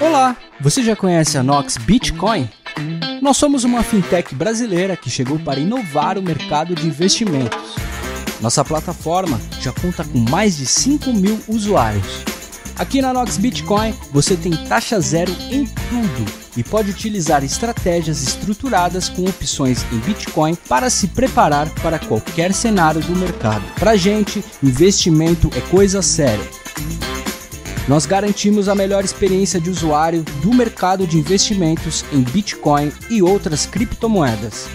Olá, você já conhece a Nox Bitcoin? Nós somos uma fintech brasileira que chegou para inovar o mercado de investimentos. Nossa plataforma já conta com mais de 5 mil usuários. Aqui na Nox Bitcoin você tem taxa zero em tudo e pode utilizar estratégias estruturadas com opções em Bitcoin para se preparar para qualquer cenário do mercado. Para gente, investimento é coisa séria. Nós garantimos a melhor experiência de usuário do mercado de investimentos em Bitcoin e outras criptomoedas.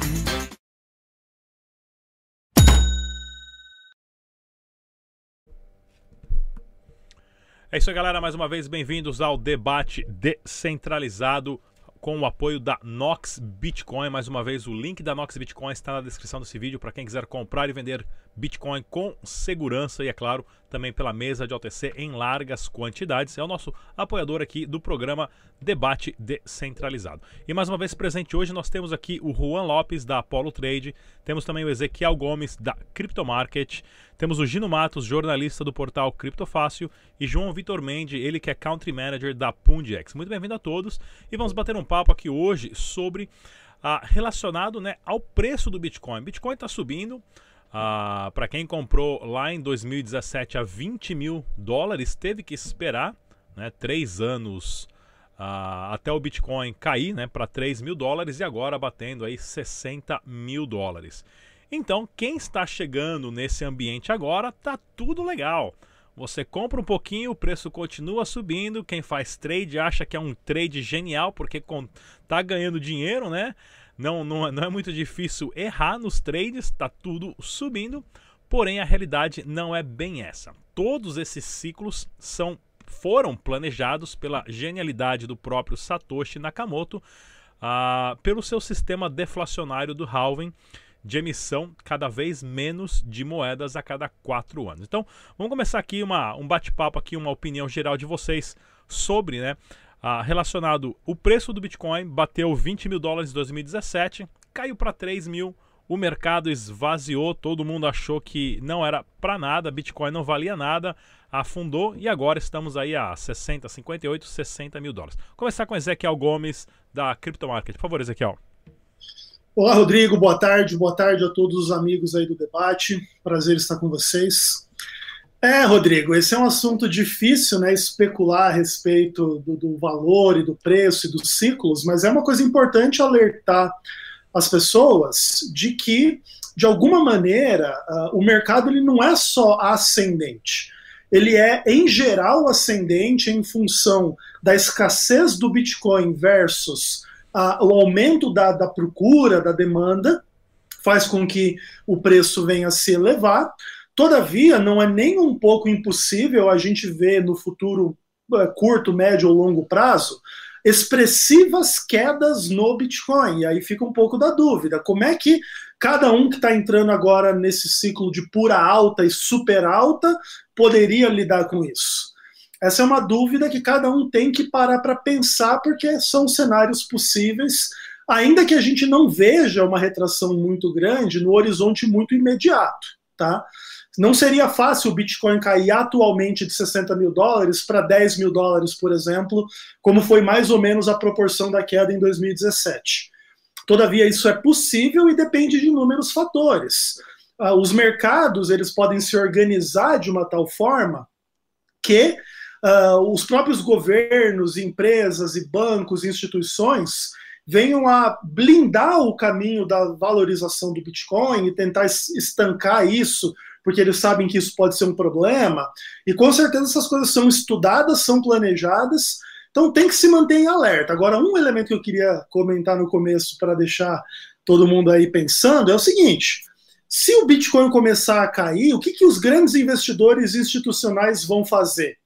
É isso aí, galera. Mais uma vez, bem-vindos ao debate descentralizado com o apoio da Nox Bitcoin. Mais uma vez, o link da Nox Bitcoin está na descrição desse vídeo para quem quiser comprar e vender Bitcoin com segurança e, é claro, também pela mesa de OTC em largas quantidades. É o nosso apoiador aqui do programa Debate Descentralizado. E mais uma vez presente hoje nós temos aqui o Juan Lopes da Apollo Trade, temos também o Ezequiel Gomes da Cryptomarket, temos o Gino Matos, jornalista do portal Criptofácil, e João Vitor Mendes, ele que é Country Manager da Pundex. Muito bem-vindo a todos e vamos bater um papo aqui hoje sobre ah, relacionado né, ao preço do Bitcoin. Bitcoin está subindo. Ah, para quem comprou lá em 2017 a 20 mil dólares, teve que esperar né, três anos ah, até o Bitcoin cair né, para 3 mil dólares e agora batendo aí 60 mil dólares. Então, quem está chegando nesse ambiente agora, tá tudo legal. Você compra um pouquinho, o preço continua subindo. Quem faz trade acha que é um trade genial porque tá ganhando dinheiro, né? Não, não, não é muito difícil errar nos trades, está tudo subindo. Porém, a realidade não é bem essa. Todos esses ciclos são foram planejados pela genialidade do próprio Satoshi Nakamoto, uh, pelo seu sistema deflacionário do halving de emissão cada vez menos de moedas a cada quatro anos. Então, vamos começar aqui uma, um bate-papo aqui, uma opinião geral de vocês sobre, né, ah, relacionado o preço do Bitcoin bateu 20 mil dólares em 2017, caiu para 3 mil, o mercado esvaziou, todo mundo achou que não era para nada, Bitcoin não valia nada, afundou e agora estamos aí a 60, 58, 60 mil dólares. Vou começar com Ezequiel Gomes da Cryptomarket. Por favor, Ezequiel. Olá, Rodrigo, boa tarde, boa tarde a todos os amigos aí do debate. Prazer estar com vocês. É, Rodrigo, esse é um assunto difícil, né? Especular a respeito do, do, valor e do preço e dos ciclos, mas é uma coisa importante alertar as pessoas de que, de alguma maneira, uh, o mercado ele não é só ascendente. Ele é, em geral, ascendente em função da escassez do Bitcoin versus uh, o aumento da, da procura, da demanda, faz com que o preço venha a se elevar. Todavia, não é nem um pouco impossível a gente ver no futuro é, curto, médio ou longo prazo expressivas quedas no Bitcoin. E aí fica um pouco da dúvida: como é que cada um que está entrando agora nesse ciclo de pura alta e super alta poderia lidar com isso? Essa é uma dúvida que cada um tem que parar para pensar, porque são cenários possíveis, ainda que a gente não veja uma retração muito grande no horizonte muito imediato. Tá? Não seria fácil o Bitcoin cair atualmente de 60 mil dólares para 10 mil dólares, por exemplo, como foi mais ou menos a proporção da queda em 2017. Todavia, isso é possível e depende de inúmeros fatores. Uh, os mercados eles podem se organizar de uma tal forma que uh, os próprios governos, empresas e bancos, instituições venham a blindar o caminho da valorização do Bitcoin e tentar estancar isso porque eles sabem que isso pode ser um problema, e com certeza essas coisas são estudadas, são planejadas, então tem que se manter em alerta. Agora, um elemento que eu queria comentar no começo para deixar todo mundo aí pensando é o seguinte: se o Bitcoin começar a cair, o que, que os grandes investidores institucionais vão fazer?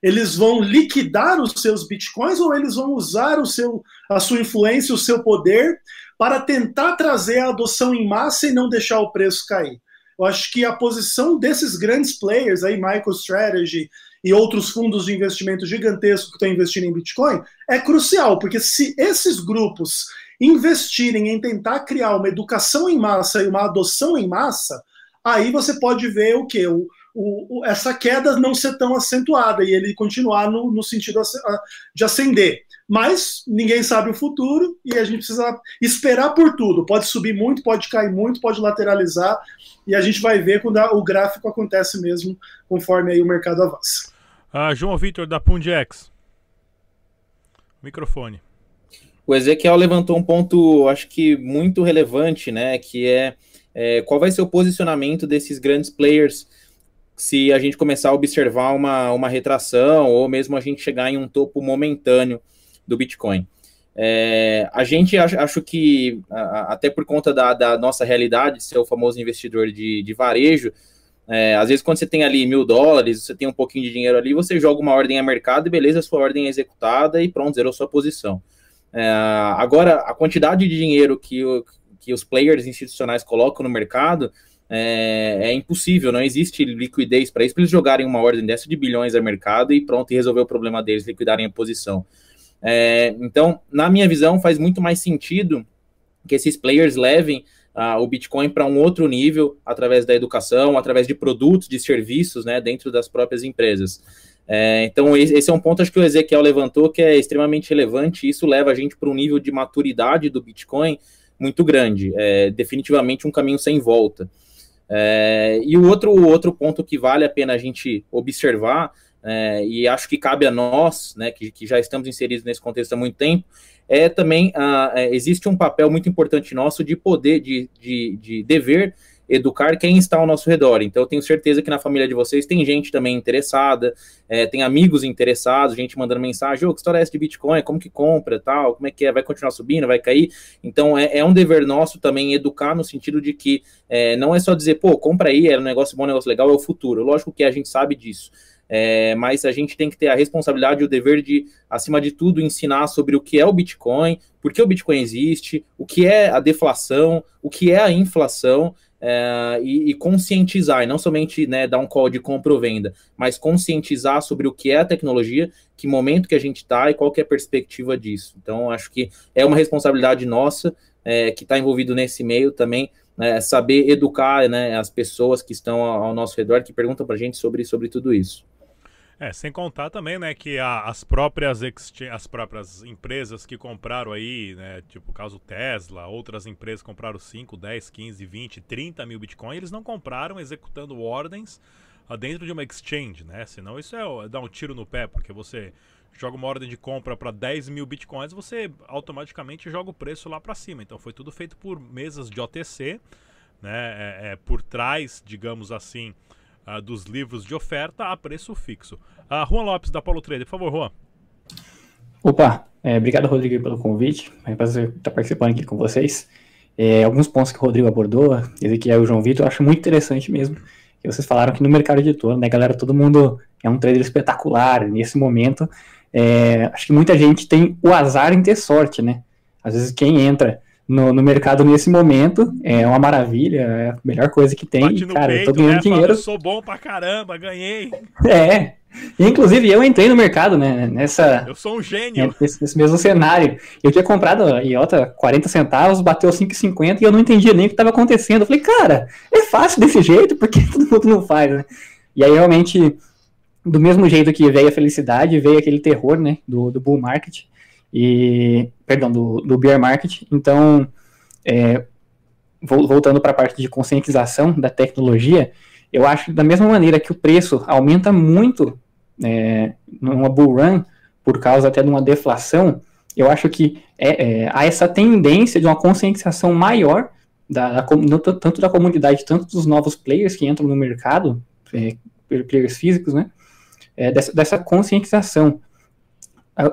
Eles vão liquidar os seus bitcoins ou eles vão usar o seu, a sua influência, o seu poder para tentar trazer a adoção em massa e não deixar o preço cair? Eu acho que a posição desses grandes players, aí, MicroStrategy e outros fundos de investimento gigantescos que estão investindo em Bitcoin, é crucial, porque se esses grupos investirem em tentar criar uma educação em massa e uma adoção em massa, aí você pode ver o que? O, o, o, essa queda não ser tão acentuada e ele continuar no, no sentido de ascender. Mas ninguém sabe o futuro e a gente precisa esperar por tudo. Pode subir muito, pode cair muito, pode lateralizar e a gente vai ver quando a, o gráfico acontece mesmo conforme aí o mercado avança. Ah, João Vitor da Pundex. Microfone. O Ezequiel levantou um ponto, acho que muito relevante, né? Que é, é qual vai ser o posicionamento desses grandes players se a gente começar a observar uma, uma retração ou mesmo a gente chegar em um topo momentâneo do Bitcoin. É, a gente acho, acho que, até por conta da, da, nossa realidade, ser o famoso investidor de, de varejo, é, às vezes quando você tem ali mil dólares, você tem um pouquinho de dinheiro ali, você joga uma ordem a mercado e beleza, sua ordem é executada e pronto, zerou sua posição. É, agora, a quantidade de dinheiro que, o, que os players institucionais colocam no mercado é, é impossível, não existe liquidez para isso, para eles jogarem uma ordem dessa de bilhões a mercado e pronto, e resolver o problema deles, liquidarem a posição. É, então, na minha visão, faz muito mais sentido que esses players levem uh, o Bitcoin para um outro nível através da educação, através de produtos, de serviços, né, dentro das próprias empresas. É, então, esse é um ponto acho que o Ezequiel levantou que é extremamente relevante. Isso leva a gente para um nível de maturidade do Bitcoin muito grande. É definitivamente um caminho sem volta. É, e o outro, outro ponto que vale a pena a gente observar, é, e acho que cabe a nós, né, que, que já estamos inseridos nesse contexto há muito tempo, é também uh, existe um papel muito importante nosso de poder, de, de, de dever educar quem está ao nosso redor. Então, eu tenho certeza que na família de vocês tem gente também interessada, é, tem amigos interessados, gente mandando mensagem: Ô, oh, que história é essa de Bitcoin? Como que compra? tal? Como é que é? Vai continuar subindo? Vai cair? Então, é, é um dever nosso também educar no sentido de que é, não é só dizer, pô, compra aí, é um negócio bom, um negócio legal, é o futuro. Lógico que a gente sabe disso. É, mas a gente tem que ter a responsabilidade e o dever de, acima de tudo, ensinar sobre o que é o Bitcoin, por que o Bitcoin existe, o que é a deflação, o que é a inflação, é, e, e, conscientizar, e não somente né, dar um call de compra ou venda, mas conscientizar sobre o que é a tecnologia, que momento que a gente está e qual que é a perspectiva disso. Então, acho que é uma responsabilidade nossa é, que está envolvido nesse meio também, né, saber educar né, as pessoas que estão ao, ao nosso redor, que perguntam para a gente sobre, sobre tudo isso. É, sem contar também, né, que a, as próprias as próprias empresas que compraram aí, né, tipo o caso Tesla, outras empresas compraram 5, 10, 15, 20, 30 mil Bitcoin, eles não compraram executando ordens uh, dentro de uma exchange, né? Senão isso é dar um tiro no pé, porque você joga uma ordem de compra para 10 mil Bitcoins, você automaticamente joga o preço lá para cima. Então foi tudo feito por mesas de OTC, né, é, é, por trás, digamos assim, uh, dos livros de oferta a preço fixo. Uh, Juan Lopes, da Paulo Trader, por favor, Juan. Opa, é, obrigado, Rodrigo, pelo convite. É um prazer estar participando aqui com vocês. É, alguns pontos que o Rodrigo abordou, esse que é o João Vitor, eu acho muito interessante mesmo. Que vocês falaram que no mercado editor, né, galera, todo mundo é um trader espetacular nesse momento. É, acho que muita gente tem o azar em ter sorte, né? Às vezes quem entra no, no mercado nesse momento. É uma maravilha, é a melhor coisa que tem. Cara, peito, eu tô ganhando né? dinheiro. Fala, eu sou bom pra caramba, ganhei. É. Inclusive, eu entrei no mercado, né? Nessa. Eu sou um gênio. nesse, nesse, mesmo cenário. Eu tinha comprado a IOTA 40 centavos, bateu 5,50 e eu não entendia nem o que estava acontecendo. Eu falei, cara, é fácil desse jeito, porque todo mundo não faz, né? E aí, realmente, do mesmo jeito que veio a felicidade, veio aquele terror, né? Do, do bull market e perdão, do, do bear market. Então, é, voltando para a parte de conscientização da tecnologia, eu acho que da mesma maneira que o preço aumenta muito é, numa bull run, por causa até de uma deflação, eu acho que é, é, há essa tendência de uma conscientização maior, da, da, tanto da comunidade, tanto dos novos players que entram no mercado, é, players físicos, né, é, dessa, dessa conscientização.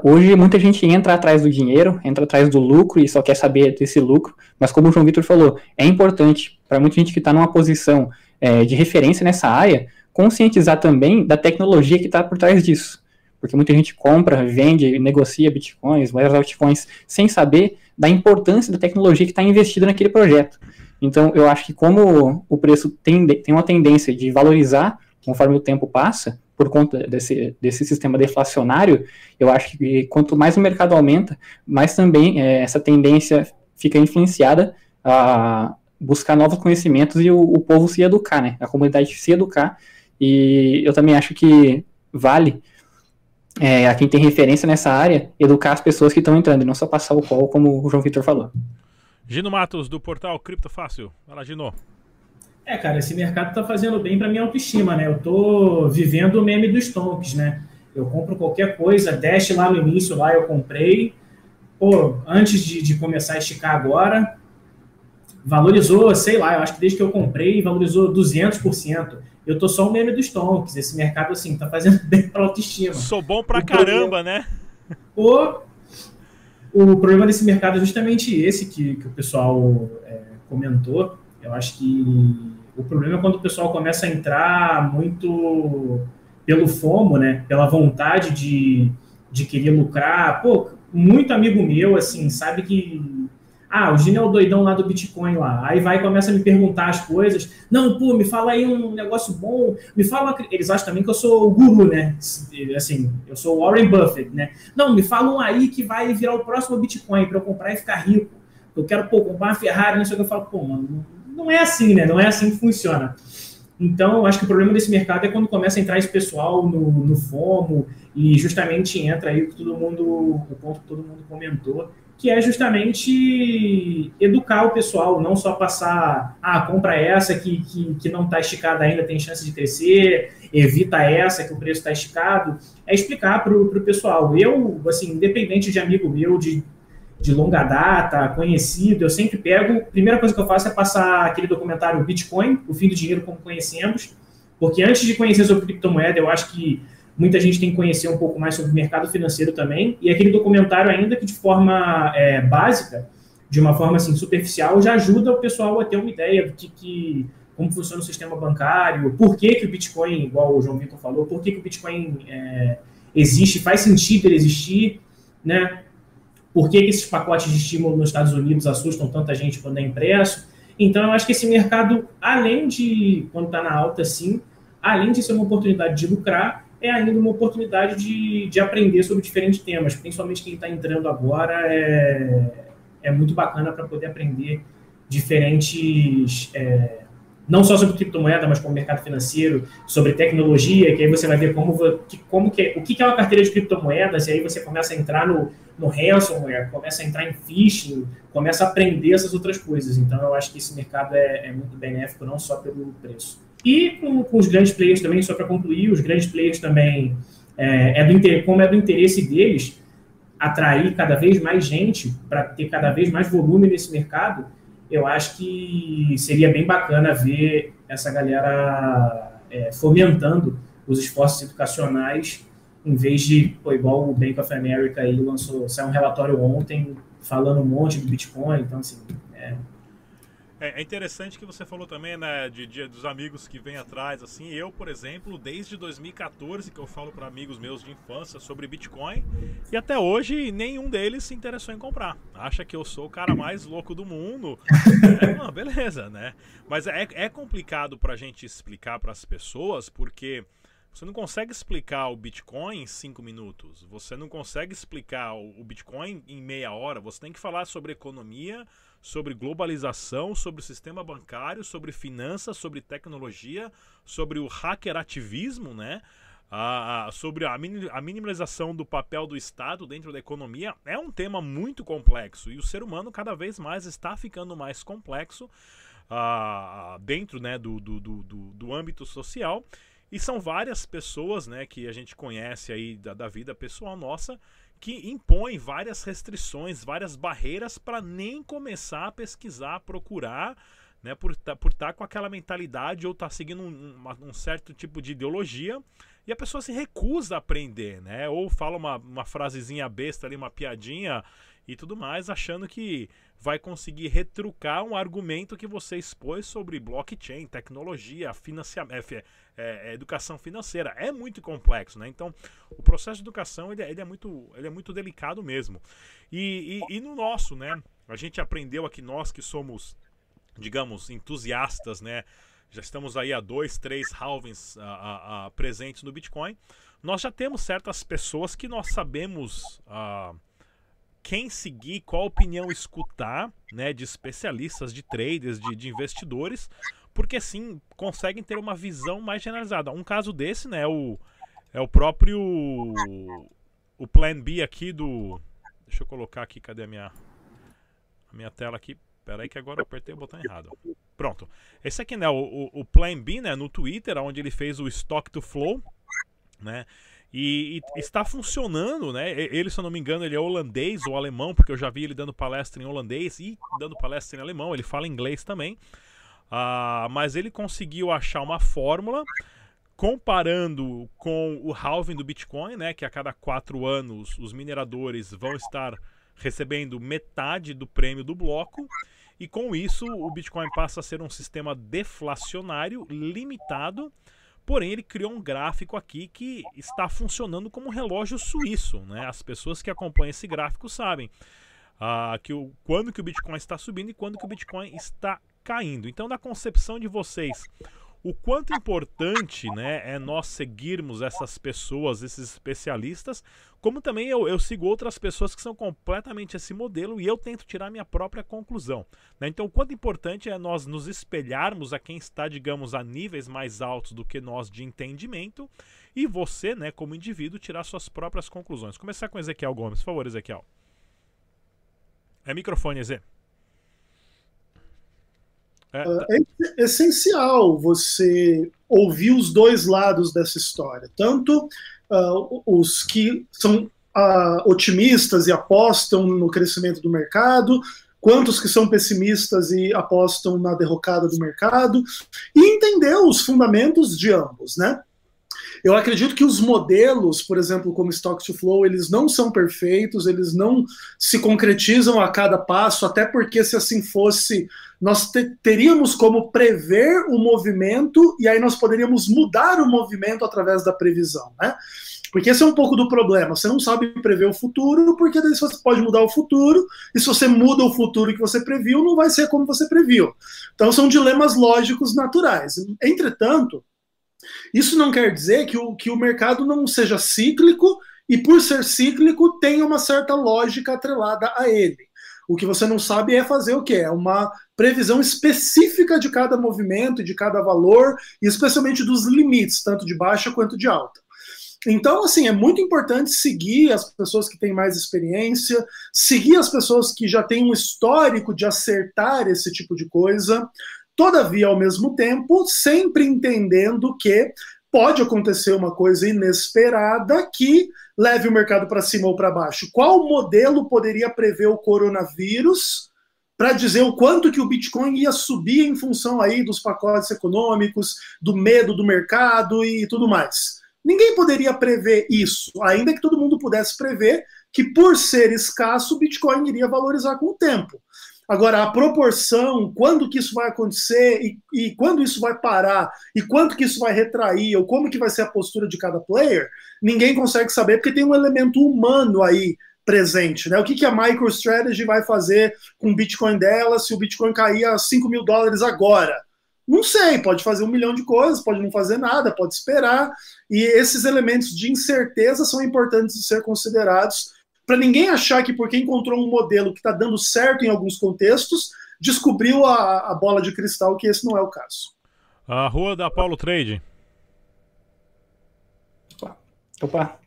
Hoje muita gente entra atrás do dinheiro, entra atrás do lucro e só quer saber desse lucro, mas como o João Vitor falou, é importante para muita gente que está numa posição é, de referência nessa área, conscientizar também da tecnologia que está por trás disso. Porque muita gente compra, vende, negocia bitcoins, várias altcoins, sem saber da importância da tecnologia que está investida naquele projeto. Então, eu acho que como o preço tem, tem uma tendência de valorizar conforme o tempo passa, por conta desse, desse sistema deflacionário, eu acho que quanto mais o mercado aumenta, mais também é, essa tendência fica influenciada a buscar novos conhecimentos e o, o, povo se educar, né? A comunidade se educar E eu também acho que vale é, a quem tem referência nessa área, educar as pessoas que estão entrando, e não só passar o call, como o João Vitor falou. Gino Matos, do portal Cripto Fácil. Lá, Gino. É, cara, esse mercado tá fazendo bem para minha autoestima, né? Eu tô vivendo o meme dos tonks, né? Eu compro qualquer coisa, Dash lá no início, lá eu comprei. Pô, antes de, de começar a esticar agora, valorizou, sei lá, eu acho que desde que eu comprei, valorizou 200%. Eu tô só o meme dos tonks. Esse mercado, assim, tá fazendo bem pra autoestima. Sou bom pra o caramba, problema... né? O, o problema desse mercado é justamente esse que, que o pessoal é, comentou. Eu acho que o problema é quando o pessoal começa a entrar muito pelo FOMO, né? Pela vontade de, de querer lucrar. Pô, muito amigo meu, assim, sabe que ah, o Gino é o doidão lá do Bitcoin lá. Aí vai e começa a me perguntar as coisas. Não, pô, me fala aí um negócio bom. Me fala. Eles acham também que eu sou o guru, né? Assim, eu sou o Warren Buffett, né? Não, me falam aí que vai virar o próximo Bitcoin para eu comprar e ficar rico. Eu quero, pô, comprar uma Ferrari, não sei o que. Eu falo, pô, mano, não é assim, né? Não é assim que funciona. Então, acho que o problema desse mercado é quando começa a entrar esse pessoal no, no FOMO e justamente entra aí o que todo mundo, o ponto que todo mundo comentou, que é justamente educar o pessoal, não só passar, ah, compra essa que, que, que não está esticada ainda, tem chance de crescer, evita essa que o preço está esticado, é explicar para o pessoal. Eu, assim, independente de amigo meu, de, de longa data, conhecido, eu sempre pego, a primeira coisa que eu faço é passar aquele documentário Bitcoin, o fim do dinheiro como conhecemos, porque antes de conhecer sobre criptomoeda, eu acho que Muita gente tem que conhecer um pouco mais sobre o mercado financeiro também. E aquele documentário, ainda que de forma é, básica, de uma forma assim, superficial, já ajuda o pessoal a ter uma ideia do que, que como funciona o sistema bancário, por que, que o Bitcoin, igual o João Vitor falou, por que, que o Bitcoin é, existe, faz sentido ele existir, né? Por que, que esses pacotes de estímulo nos Estados Unidos assustam tanta gente quando é impresso? Então, eu acho que esse mercado, além de, quando está na alta, sim, além de ser uma oportunidade de lucrar, é ainda uma oportunidade de, de aprender sobre diferentes temas, principalmente quem está entrando agora é, é muito bacana para poder aprender diferentes, é, não só sobre criptomoeda, mas como mercado financeiro, sobre tecnologia, que aí você vai ver como, que, como que, o que é uma carteira de criptomoedas, e aí você começa a entrar no, no ransomware, começa a entrar em phishing, começa a aprender essas outras coisas. Então, eu acho que esse mercado é, é muito benéfico, não só pelo preço. E com, com os grandes players também, só para concluir, os grandes players também, é, é do, como é do interesse deles atrair cada vez mais gente, para ter cada vez mais volume nesse mercado, eu acho que seria bem bacana ver essa galera é, fomentando os esforços educacionais, em vez de, pô, igual o Bank of America aí lançou, saiu um relatório ontem falando um monte do Bitcoin, então assim, é, é, é, interessante que você falou também, né, de, de, dos amigos que vêm atrás, assim, eu, por exemplo, desde 2014 que eu falo para amigos meus de infância sobre Bitcoin e até hoje nenhum deles se interessou em comprar. Acha que eu sou o cara mais louco do mundo. É, não, beleza, né? Mas é, é complicado pra gente explicar para as pessoas porque você não consegue explicar o Bitcoin em 5 minutos. Você não consegue explicar o Bitcoin em meia hora. Você tem que falar sobre economia, sobre globalização, sobre o sistema bancário, sobre finanças, sobre tecnologia, sobre o hackerativismo, né? Sobre a, a minimalização do papel do Estado dentro da economia é um tema muito complexo e o ser humano cada vez mais está ficando mais complexo ah, dentro né, do, do, do, do, âmbito social e são várias pessoas né, que a gente conhece aí da, da vida pessoal nossa que impõe várias restrições, várias barreiras para nem começar a pesquisar, procurar, né, por tá, estar tá com aquela mentalidade ou estar tá seguindo um, um, certo tipo de ideologia e a pessoa se recusa a aprender, né? Ou fala uma, uma frasezinha besta ali, uma piadinha e tudo mais, achando que vai conseguir retrucar um argumento que você expôs sobre blockchain, tecnologia, financiamento, é, é, é, educação financeira. É muito complexo, né? Então, o processo de educação ele, é, ele é, muito, ele é muito delicado mesmo. E, e, e, no nosso, né? A gente aprendeu aqui, nós que somos, digamos, entusiastas, né? Já estamos aí há dois, três halvings a, a, presentes no Bitcoin. Nós já temos certas pessoas que nós sabemos. Quem seguir, qual opinião escutar, né, de especialistas, de traders, de, de investidores, porque assim conseguem ter uma visão mais generalizada. Um caso desse, né, é o, é o próprio o Plan B aqui do. Deixa eu colocar aqui, cadê a minha, a minha tela aqui? Pera aí que agora eu apertei o botão errado. Pronto. Esse aqui, né, o, o Plan B, né, no Twitter, onde ele fez o Stock to Flow, né, e, e, está funcionando, né? Ele, se eu não me engano, ele é holandês ou alemão, porque eu já vi ele dando palestra em holandês e dando palestra em alemão. Ele fala inglês também. Uh, mas ele conseguiu achar uma fórmula comparando com o halving do Bitcoin, né? Que a cada quatro anos os mineradores vão estar recebendo metade do prêmio do bloco. E com isso, o Bitcoin passa a ser um sistema deflacionário limitado Porém, ele criou um gráfico aqui que está funcionando como um relógio suíço. Né? As pessoas que acompanham esse gráfico sabem uh, que o, quando que o Bitcoin está subindo e quando que o Bitcoin está caindo. Então, na concepção de vocês, o quanto importante né, é nós seguirmos essas pessoas, esses especialistas, como também eu, eu, sigo outras pessoas que são completamente esse modelo e eu tento tirar minha própria conclusão. Né? Então, o quanto importante é nós nos espelharmos a quem está, digamos, a níveis mais altos do que nós de entendimento e você, né, como indivíduo, tirar suas próprias conclusões. Começar com Ezequiel Gomes, por favor, Ezequiel. É microfone, Eze. É, tá. é essencial você ouvir os dois lados dessa história, tanto uh, os que são uh, otimistas e apostam no crescimento do mercado, quanto os que são pessimistas e apostam na derrocada do mercado, e entender os fundamentos de ambos, né? Eu acredito que os modelos, por exemplo, como Stock to Flow, eles não são perfeitos, eles não se concretizam a cada passo, até porque se assim fosse, nós te teríamos como prever o movimento e aí nós poderíamos mudar o movimento através da previsão, né? Porque esse é um pouco do problema. Você não sabe prever o futuro, porque daí você pode mudar o futuro, e se você muda o futuro que você previu, não vai ser como você previu. Então são dilemas lógicos naturais. Entretanto, isso não quer dizer que o, que o mercado não seja cíclico e, por ser cíclico, tenha uma certa lógica atrelada a ele. O que você não sabe é fazer o quê? É uma previsão específica de cada movimento, de cada valor, e especialmente dos limites, tanto de baixa quanto de alta. Então, assim, é muito importante seguir as pessoas que têm mais experiência, seguir as pessoas que já têm um histórico de acertar esse tipo de coisa, Todavia, ao mesmo tempo, sempre entendendo que pode acontecer uma coisa inesperada que leve o mercado para cima ou para baixo. Qual modelo poderia prever o coronavírus para dizer o quanto que o Bitcoin ia subir em função aí dos pacotes econômicos, do medo do mercado e tudo mais? Ninguém poderia prever isso, ainda que todo mundo pudesse prever que por ser escasso o Bitcoin iria valorizar com o tempo. Agora, a proporção, quando que isso vai acontecer e, e, quando isso vai parar e quanto que isso vai retrair ou como que vai ser a postura de cada player, ninguém consegue saber porque tem um elemento humano aí presente, né? O que, que a MicroStrategy vai fazer com o Bitcoin dela se o Bitcoin cair a 5 mil dólares agora? Não sei, pode fazer um milhão de coisas, pode não fazer nada, pode esperar. E esses elementos de incerteza são importantes de ser considerados para ninguém achar que porque encontrou um modelo que está dando certo em alguns contextos, descobriu a, a, bola de cristal, que esse não é o caso. A rua da Paulo Trade. Opa. Opa.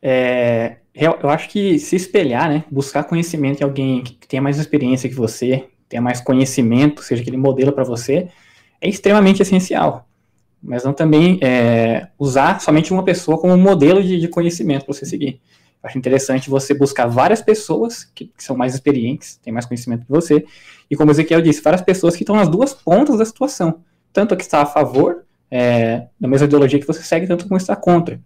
É, eu acho que se espelhar, né, buscar conhecimento em alguém que tenha mais experiência que você, tenha mais conhecimento, seja aquele modelo para você, é extremamente essencial. Mas não também é, usar somente uma pessoa como modelo de, de conhecimento para você seguir. Acho interessante você buscar várias pessoas que, que, são mais experientes, têm mais conhecimento que você, e como o Ezequiel disse, várias pessoas que estão nas duas pontas da situação, tanto a que está a favor é, da mesma ideologia que você segue, tanto como está contra.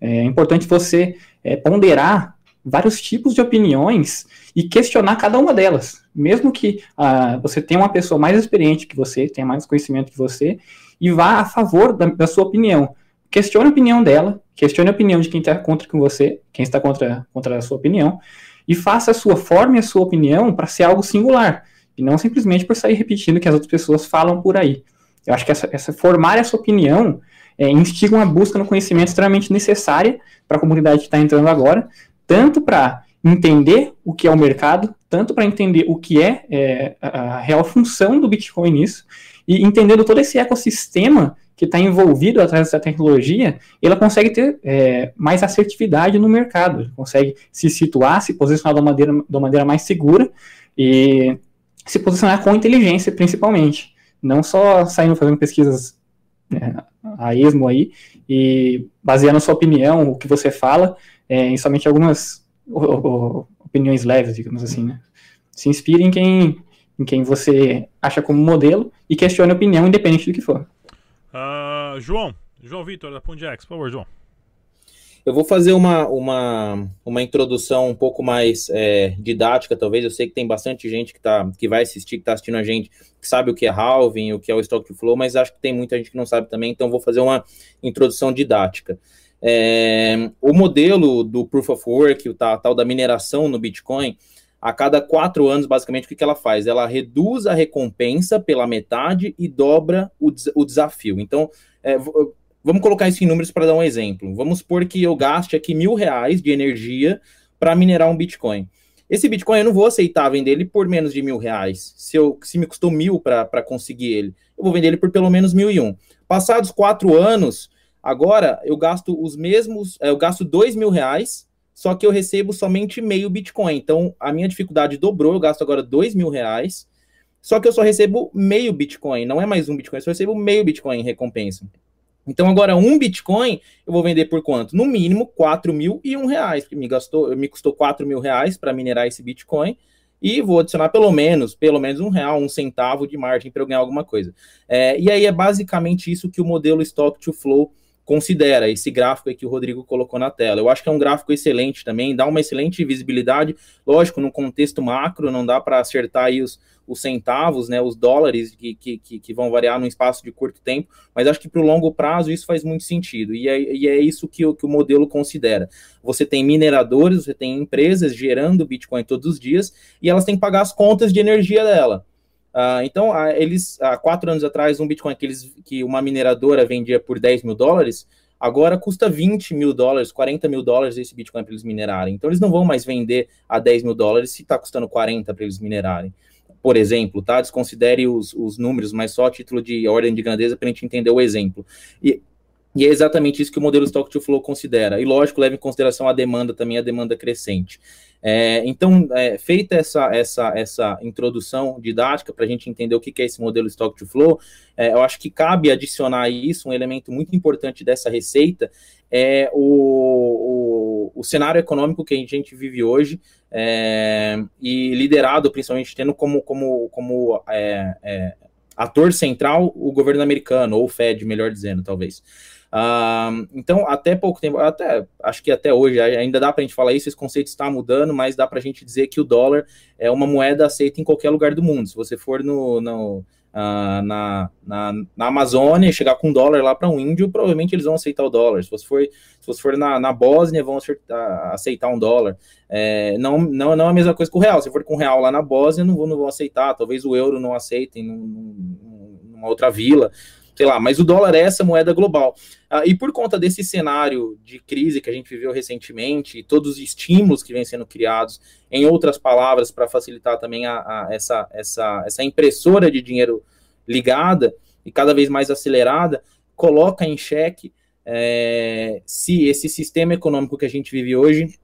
É importante você é, ponderar vários tipos de opiniões e questionar cada uma delas, mesmo que ah, você tenha uma pessoa mais experiente que você, tenha mais conhecimento que você, e vá a favor da, da sua opinião questione a opinião dela, questione a opinião de quem está contra com você, quem está contra, contra a sua opinião, e faça a sua forma e a sua opinião para ser algo singular, e não simplesmente por sair repetindo o que as outras pessoas falam por aí. Eu acho que essa, essa formar essa opinião é, instiga uma busca no conhecimento extremamente necessária para a comunidade que está entrando agora, tanto para entender o que é o mercado, tanto para entender o que é, é, a real função do Bitcoin nisso, E entendendo todo esse ecossistema que está envolvido atrás dessa tecnologia, ela consegue ter é, mais assertividade no mercado, consegue se situar, se posicionar de uma maneira, de uma maneira mais segura e se posicionar com inteligência, principalmente. Não só saindo fazendo pesquisas é, a esmo aí e baseando sua opinião, o que você fala, é, em somente algumas opiniões leves, digamos assim, né? Se inspire em quem, em quem você acha como modelo e questione a opinião, independente do que for. Uh, João, João Vitor, da Pundex, por favor, João. Eu vou fazer uma, uma, uma introdução um pouco mais é, didática, talvez. Eu sei que tem bastante gente que, tá, que vai assistir, que está assistindo a gente, que sabe o que é halving, o que é o stock to flow, mas acho que tem muita gente que não sabe também, então vou fazer uma introdução didática. É, o modelo do Proof of Work, o tal, tal da mineração no Bitcoin, a cada quatro anos, basicamente, o que, que ela faz? Ela reduz a recompensa pela metade e dobra o, o desafio. Então, é, vamos colocar isso em números para dar um exemplo. Vamos supor que eu gaste aqui mil reais de energia para minerar um Bitcoin. Esse Bitcoin eu não vou aceitar vender ele por menos de mil reais. Se, eu, se me custou mil para conseguir ele, eu vou vender ele por pelo menos mil e um. Passados quatro anos, agora eu gasto os mesmos, é, eu gasto dois mil reais só que eu recebo somente meio Bitcoin. Então, a minha dificuldade dobrou, eu gasto agora dois mil reais, só que eu só recebo meio Bitcoin, não é mais um Bitcoin, eu só recebo meio Bitcoin em recompensa. Então, agora, um Bitcoin, eu vou vender por quanto? No mínimo, quatro mil e um reais, porque me, gastou, me custou quatro mil reais para minerar esse Bitcoin, e vou adicionar pelo menos, pelo menos um real, um centavo de margem para eu ganhar alguma coisa. É, e aí é basicamente isso que o modelo Stock to Flow considera esse gráfico que o Rodrigo colocou na tela. Eu acho que é um gráfico excelente também, dá uma excelente visibilidade. Lógico, no contexto macro, não dá para acertar aí os, os centavos, né, os dólares que, que, que vão variar num espaço de curto tempo, mas acho que para o longo prazo isso faz muito sentido, e é, e é isso que que o modelo considera. Você tem mineradores, você tem empresas gerando Bitcoin todos os dias, e elas têm que pagar as contas de energia dela. Uh, então, uh, eles, há quatro anos atrás, um Bitcoin que, eles, que uma mineradora vendia por 10 mil dólares, agora custa 20 mil dólares, 40 mil dólares esse Bitcoin para eles minerarem. Então, eles não vão mais vender a 10 mil dólares se está custando 40 para eles minerarem. Por exemplo, tá? Desconsidere os, os números, mas só a título de ordem de grandeza para a gente entender o exemplo. E, e é exatamente isso que o modelo Stock to Flow considera. E, lógico, leva em consideração a demanda também, a demanda crescente. É, então, é, feita essa, essa, essa introdução didática para a gente entender o que, é esse modelo Stock to Flow, é, eu acho que cabe adicionar isso, um elemento muito importante dessa receita, é o, o, o cenário econômico que a gente vive hoje, é, e liderado principalmente tendo como, como, como é, é, ator central o governo americano, ou o Fed, melhor dizendo, talvez. Uh, então, até pouco tempo, até acho que até hoje ainda dá para a gente falar isso, esse conceito está mudando, mas dá para a gente dizer que o dólar é uma moeda aceita em qualquer lugar do mundo. Se você for no, no uh, na, na, na, Amazônia e chegar com um dólar lá para um índio, provavelmente eles vão aceitar o dólar. Se você for, se você for na, na Bósnia, vão aceitar, aceitar um dólar. É, não, não, não é a mesma coisa com o real. Se for com o real lá na Bósnia, não vão, não vão aceitar. Talvez o euro não aceitem num, numa outra vila sei lá, mas o dólar é essa moeda global. Ah, e por conta desse cenário de crise que a gente viveu recentemente, e todos os estímulos que vêm sendo criados, em outras palavras, para facilitar também a, a, essa, essa, essa impressora de dinheiro ligada e cada vez mais acelerada, coloca em xeque é, se esse sistema econômico que a gente vive hoje,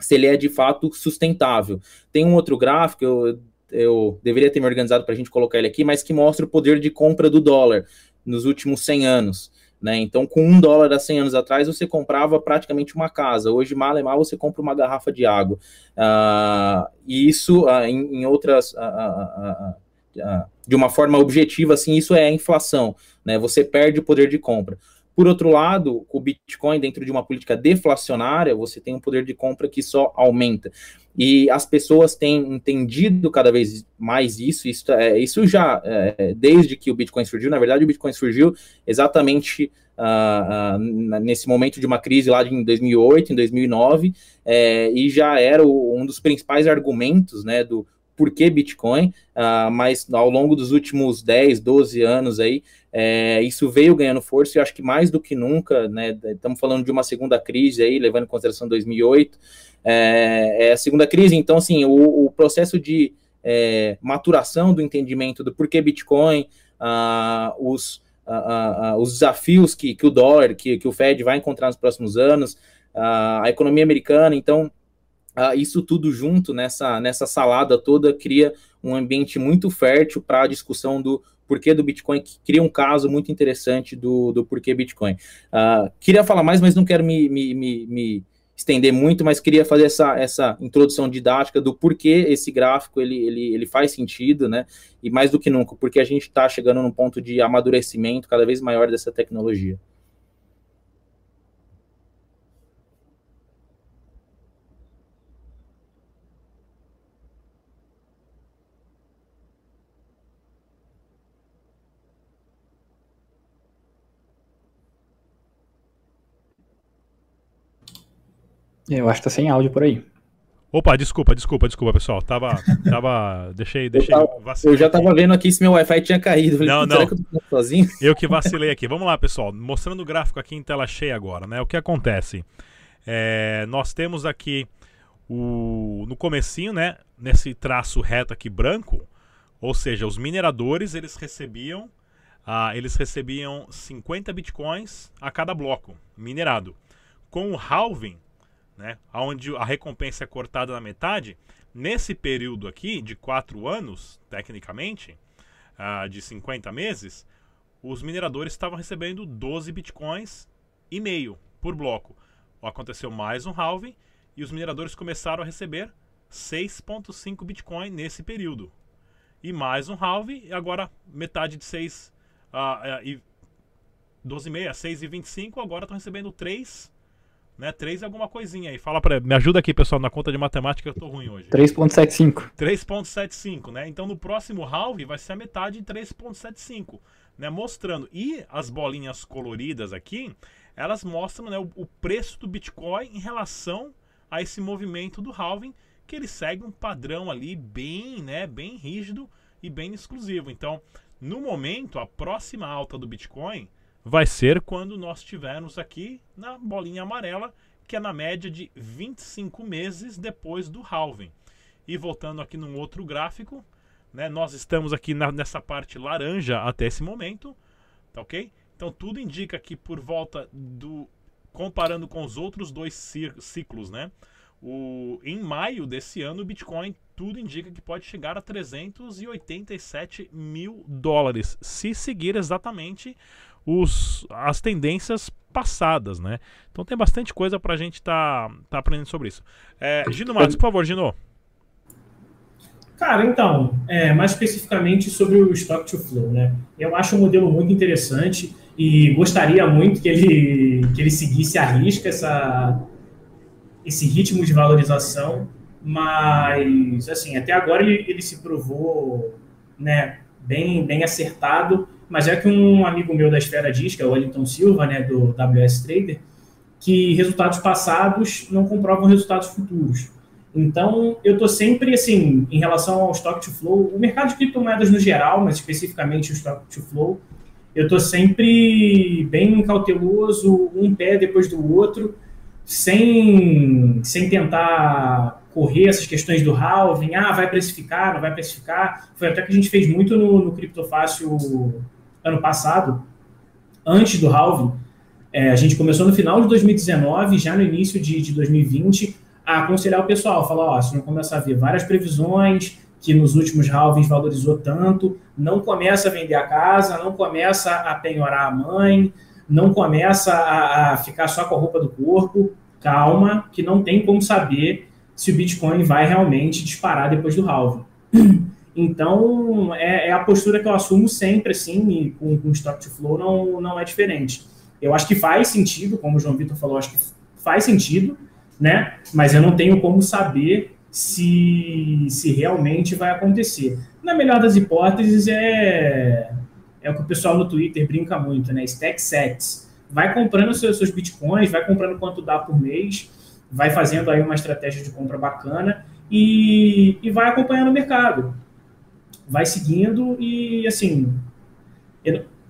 se ele é de fato sustentável. Tem um outro gráfico, eu, eu deveria ter me organizado para a gente colocar ele aqui, mas que mostra o poder de compra do dólar nos últimos 100 anos. Né? Então, com um dólar há 100 anos atrás, você comprava praticamente uma casa. Hoje, mal e mal, você compra uma garrafa de água. Uh, e isso, uh, em, em, outras. Uh, de uma forma objetiva, assim, isso é a inflação. Né? Você perde o poder de compra. Por outro lado, o Bitcoin, dentro de uma política deflacionária, você tem um poder de compra que só aumenta. E as pessoas têm entendido cada vez mais isso. Isso, é, isso já, é, desde que o Bitcoin surgiu, na verdade, o Bitcoin surgiu exatamente uh, uh, nesse momento de uma crise lá em 2008, em 2009, é, e já era o, um dos principais argumentos né, do por que Bitcoin, uh, mas ao longo dos últimos 10, 12 anos aí, é, isso veio ganhando força e acho que mais do que nunca, né, estamos falando de uma segunda crise aí, levando em consideração 2008, é, é a segunda crise, então assim, o, o processo de é, maturação do entendimento do porquê Bitcoin, uh, os, uh, os desafios que, que o dólar, que, que o Fed vai encontrar nos próximos anos, a economia americana. Então, isso tudo junto nessa, nessa salada toda cria um ambiente muito fértil para a discussão do porquê do Bitcoin, que cria um caso muito interessante do, do porquê Bitcoin. queria falar mais, mas não quero me, me, me, me estender muito, mas queria fazer essa, essa introdução didática do porquê esse gráfico ele, ele, ele faz sentido, né? E mais do que nunca, porque a gente está chegando num ponto de amadurecimento cada vez maior dessa tecnologia. Eu acho que tá sem áudio por aí. Opa, desculpa, desculpa, desculpa, pessoal. Tava. tava deixei, deixei. Eu, tava, eu já tava vendo aqui se meu Wi-Fi tinha caído. Falei, não, não. Que eu, sozinho? eu que vacilei aqui. Vamos lá, pessoal. Mostrando o gráfico aqui em tela cheia agora, né? O que acontece? É, nós temos aqui o. No comecinho, né? Nesse traço reto aqui branco. Ou seja, os mineradores eles recebiam. Ah, eles recebiam 50 bitcoins a cada bloco minerado. Com o halving, né, onde a recompensa é cortada na metade, nesse período aqui de 4 anos, tecnicamente, uh, de 50 meses, os mineradores estavam recebendo 12 bitcoins e meio por bloco. Aconteceu mais um halving e os mineradores começaram a receber 6.5 bitcoin nesse período. E mais um halving e agora metade de 6 uh, uh, e 12,5 a 6,25 agora estão recebendo 3 né? 3 alguma coisinha aí. Fala para me ajuda aqui, pessoal, na conta de matemática, eu tô ruim hoje. 3.75. 3.75, né? Então no próximo halve vai ser a metade de 3.75, né? Mostrando. E as bolinhas coloridas aqui, elas mostram, né, o, o preço do Bitcoin em relação a esse movimento do halving, que ele segue um padrão ali bem, né, bem rígido e bem exclusivo. Então, no momento, a próxima alta do Bitcoin vai ser quando nós tivermos aqui na bolinha amarela, que é na média de 25 meses depois do halving. E voltando aqui num outro gráfico, né, nós estamos aqui na, nessa parte laranja até esse momento, tá ok? Então tudo indica que por volta do comparando com os outros dois ciclos, né? O, em maio desse ano, o Bitcoin tudo indica que pode chegar a 387 mil dólares, se seguir exatamente os, as tendências passadas, né? Então tem bastante coisa para a gente tá, tá aprendendo sobre isso. É, Gino Matos, por favor, Gino. Cara, então, é, mais especificamente sobre o Stock to Flow, né? Eu acho um modelo muito interessante e gostaria muito que ele, que ele seguisse a risca essa, esse ritmo de valorização, mas, assim, até agora ele, ele se provou né, bem, bem acertado mas é que um amigo meu da esfera diz, que é o Wellington Silva, né, do WS Trader, que resultados passados não comprovam resultados futuros. Então, eu estou sempre, assim, em relação ao stock to flow, o mercado de criptomoedas no geral, mas especificamente o stock to flow, eu estou sempre bem cauteloso, um pé depois do outro, sem, sem tentar correr essas questões do halving, ah, vai precificar, não vai precificar. Foi até que a gente fez muito no, no Criptofácil ano passado, antes do halving, é, a gente começou no final de 2019, já no início de, de 2020, a aconselhar o pessoal, falar, ó, se não começar a ver várias previsões, que nos últimos halvings valorizou tanto, não começa a vender a casa, não começa a penhorar a mãe, não começa a, a ficar só com a roupa do corpo, calma, que não tem como saber se o Bitcoin vai realmente disparar depois do halving. Então, é, é, a postura que eu assumo sempre, assim, e com, com Stock to Flow não, não é diferente. Eu acho que faz sentido, como o João Vitor falou, acho que faz sentido, né? Mas eu não tenho como saber se, se realmente vai acontecer. Na melhor das hipóteses, é, é o que o pessoal no Twitter brinca muito, né? Stack sets. Vai comprando seus, seus bitcoins, vai comprando quanto dá por mês, vai fazendo aí uma estratégia de compra bacana e, e vai acompanhando o mercado vai seguindo e, assim,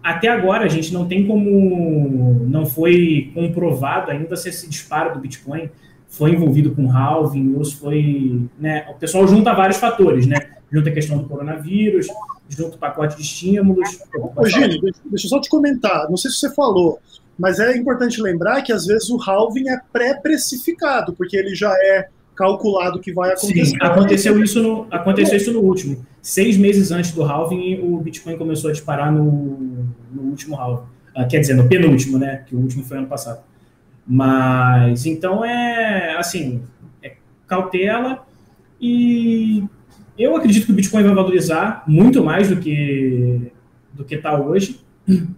até agora a gente não tem como, não foi comprovado ainda se esse disparo do Bitcoin foi envolvido com halving ou se foi, né, o pessoal junta vários fatores, né, junto à questão do coronavírus, junto ao pacote de estímulos. Ô, Gini, deixa eu só te comentar, não sei se você falou, mas é importante lembrar que às vezes o halving é pré-precificado, porque ele já é calculado que vai acontecer. Sim, aconteceu isso no, aconteceu isso no último. Seis meses antes do halving, o Bitcoin começou a disparar no, no último halving. Ah, quer dizer, no penúltimo, né? Que o último foi ano passado. Mas, então, é, assim, é cautela e eu acredito que o Bitcoin vai valorizar muito mais do que do que está hoje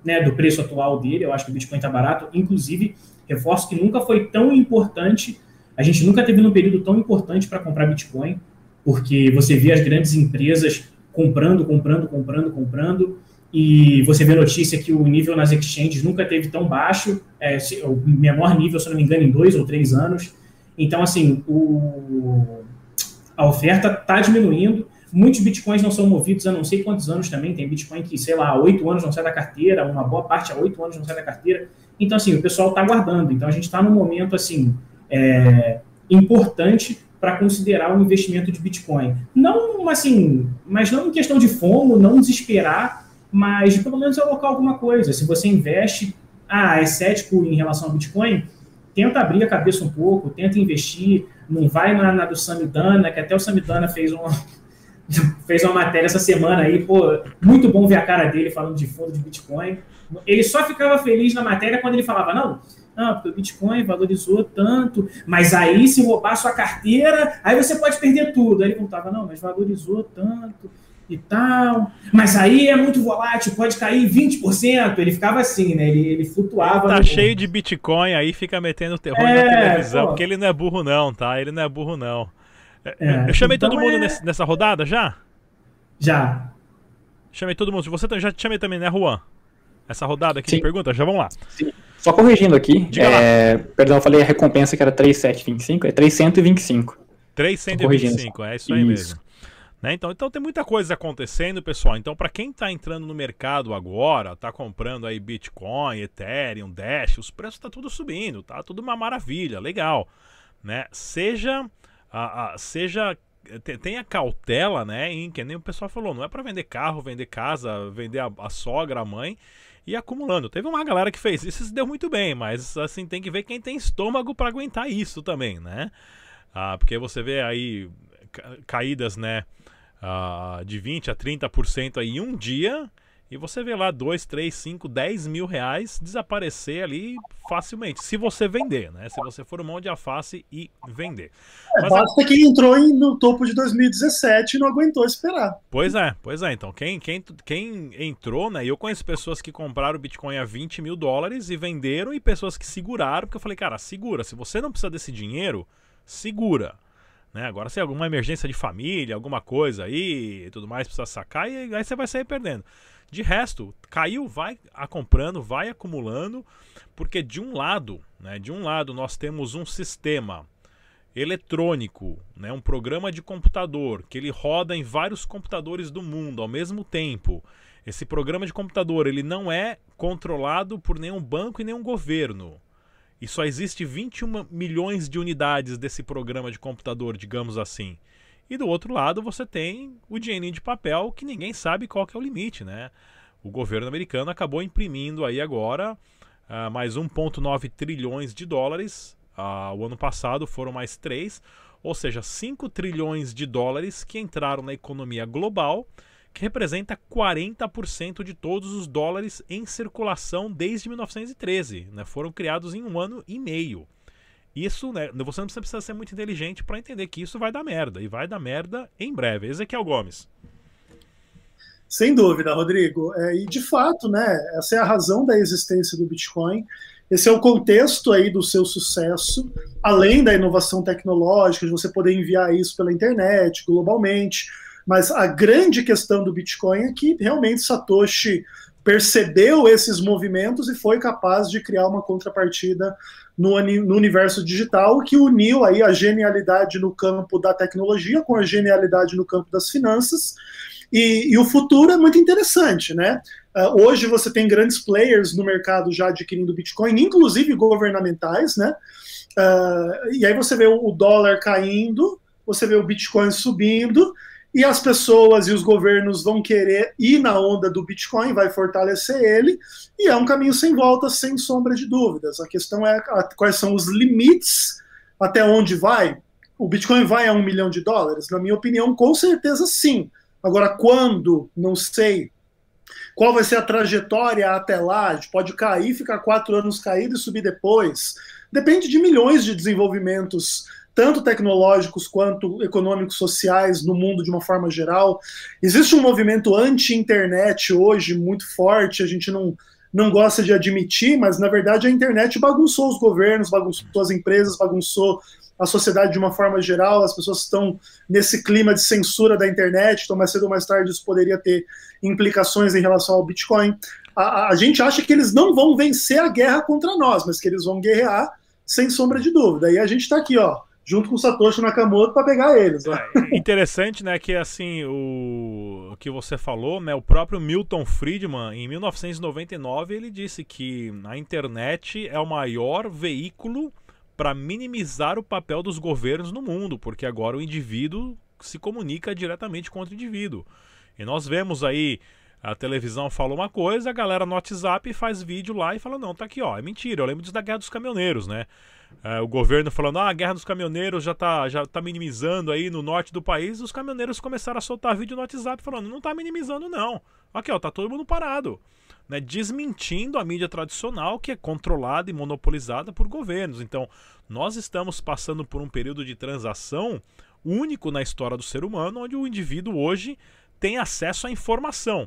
né, do preço atual dele. Eu acho que o Bitcoin está barato. Inclusive, reforço que nunca foi tão importante, a gente nunca teve um período tão importante para comprar Bitcoin, porque você vê as grandes empresas comprando, comprando, comprando, comprando, e você vê notícia que o nível nas exchanges nunca teve tão baixo, é, o menor nível, se não me engano, em dois ou três anos. Então, assim, o, a oferta está diminuindo. Muitos bitcoins não são movidos há não sei quantos anos também. Tem bitcoin que, sei lá, há oito anos não sai da carteira, uma boa parte há oito anos não sai da carteira. Então, assim, o pessoal está aguardando. Então, a gente está num momento, assim, é, importante para considerar o investimento de Bitcoin. Não, assim, mas não em questão de fomo, não desesperar, mas pelo menos alocar alguma coisa. Se você investe, ah, é cético em relação ao Bitcoin, tenta abrir a cabeça um pouco, tenta investir, não vai na, na do Samidana, que até o Samidana fez uma, fez uma matéria essa semana aí, pô, muito bom ver a cara dele falando de fundo de Bitcoin. Ele só ficava feliz na matéria quando ele falava, não, não, porque o Bitcoin valorizou tanto, mas aí se roubar sua carteira, aí você pode perder tudo. Aí ele contava, não, mas valorizou tanto e tal, mas aí é muito volátil, pode cair 20%. Ele ficava assim, né? Ele, ele flutuava. Tá cheio de Bitcoin, aí fica metendo terror é, na televisão, pô. porque ele não é burro não, tá? Ele não é burro não. É, é, eu chamei então todo mundo é... nesse, nessa rodada já? Já. Chamei todo mundo. Você já te chamei também, né, Juan? Essa rodada aqui Sim. de perguntas, já vamos lá. Sim. Só corrigindo aqui. É, perdão, eu falei a recompensa que era 3,725, é 325. 325, é isso aí isso. mesmo. Né? Então, então tem muita coisa acontecendo, pessoal. Então, para quem está entrando no mercado agora, está comprando aí Bitcoin, Ethereum, Dash, os preços tá tudo subindo, tá tudo uma maravilha, legal, né? Seja a, a, seja tenha cautela, né? Em que nem o pessoal falou, não é para vender carro, vender casa, vender a, a, sogra, a mãe e acumulando. Teve uma galera que fez isso e se deu muito bem, mas assim tem que ver quem tem estômago para aguentar isso também, né? Ah, porque você vê aí caídas, né? Ah, de 20 a 30% aí em um dia e você vê lá 2, 3, 5, 10 mil reais desaparecer ali facilmente. Se você vender, né? Se você for mão de alface e vender. É, Mas, basta a... quem entrou no topo de 2017 e não aguentou esperar. Pois é, pois é. Então, quem, quem, quem entrou, né? Eu conheço pessoas que compraram o Bitcoin a 20 mil dólares e venderam, e pessoas que seguraram, porque eu falei, cara, segura. Se você não precisa desse dinheiro, segura. Né? Agora, se alguma emergência de família, alguma coisa aí e tudo mais, precisa sacar, e aí você vai sair perdendo. De resto, caiu, vai comprando, vai acumulando, porque de um lado, né, de um lado nós temos um sistema eletrônico, né, um programa de computador que ele roda em vários computadores do mundo ao mesmo tempo. Esse programa de computador ele não é controlado por nenhum banco e nenhum governo. E só existe 21 milhões de unidades desse programa de computador, digamos assim. E do outro lado você tem o dinheirinho de papel que ninguém sabe qual que é o limite, né? O governo americano acabou imprimindo aí agora uh, mais 1,9 trilhões de dólares. Uh, o ano passado foram mais 3, ou seja, 5 trilhões de dólares que entraram na economia global, que representa 40% de todos os dólares em circulação desde 1913. Né? Foram criados em um ano e meio. Isso, né, você não precisa ser muito inteligente para entender que isso vai dar merda. E vai dar merda em breve. Ezequiel Gomes. Sem dúvida, Rodrigo. É, e de fato, né, essa é a razão da existência do Bitcoin. Esse é o contexto aí do seu sucesso, além da inovação tecnológica, de você poder enviar isso pela internet, globalmente. Mas a grande questão do Bitcoin é que realmente Satoshi percebeu esses movimentos e foi capaz de criar uma contrapartida no, no, universo digital que uniu aí a genialidade no campo da tecnologia com a genialidade no campo das finanças. E, e o futuro é muito interessante, né? Uh, hoje você tem grandes players no mercado já adquirindo Bitcoin, inclusive governamentais, né? Uh, e aí você vê o dólar caindo, você vê o Bitcoin subindo, e as pessoas e os governos vão querer ir na onda do Bitcoin, vai fortalecer ele, e é um caminho sem volta, sem sombra de dúvidas. A questão é quais são os limites, até onde vai. O Bitcoin vai a um milhão de dólares? Na minha opinião, com certeza sim. Agora, quando? Não sei. Qual vai ser a trajetória até lá? A gente pode cair, ficar quatro anos caído e subir depois. Depende de milhões de desenvolvimentos tanto tecnológicos quanto econômicos sociais no mundo de uma forma geral. Existe um movimento anti-internet hoje muito forte, a gente não, não gosta de admitir, mas na verdade a internet bagunçou os governos, bagunçou as empresas, bagunçou a sociedade de uma forma geral, as pessoas estão nesse clima de censura da internet, então mais cedo ou mais tarde isso poderia ter implicações em relação ao Bitcoin. A, a gente acha que eles não vão vencer a guerra contra nós, mas que eles vão guerrear sem sombra de dúvida. E a gente está aqui, ó, junto com o Satoshi Nakamoto para pegar eles. Né? É, interessante, né, que assim, o, que você falou, né, o próprio Milton Friedman, em 1999, ele disse que a internet é o maior veículo para minimizar o papel dos governos no mundo, porque agora o indivíduo se comunica diretamente com o indivíduo. E nós vemos aí a televisão fala uma coisa, a galera no WhatsApp faz vídeo lá e fala: não, tá aqui, ó. É mentira. Eu lembro disso da guerra dos caminhoneiros, né? É, o governo falando, ah, a guerra dos caminhoneiros já tá, já tá minimizando aí no norte do país, os caminhoneiros começaram a soltar vídeo no WhatsApp falando, não tá minimizando não. Aqui, ó, tá todo mundo parado. Né, desmentindo a mídia tradicional que é controlada e monopolizada por governos. Então, nós estamos passando por um período de transação único na história do ser humano, onde o indivíduo hoje tem acesso à informação.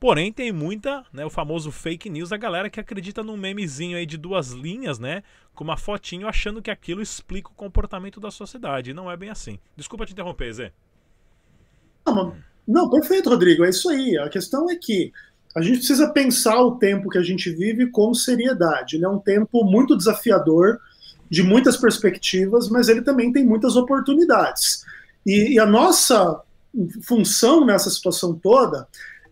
Porém, tem muita, né, o famoso fake news, a galera que acredita num memezinho aí de duas linhas, né, com uma fotinho, achando que aquilo explica o comportamento da sociedade. Não é bem assim. Desculpa te interromper, Zé. Não, não, perfeito, Rodrigo. É isso aí. A questão é que a gente precisa pensar o tempo que a gente vive com seriedade. É um tempo muito desafiador, de muitas perspectivas, mas ele também tem muitas oportunidades. E, e a nossa função nessa situação toda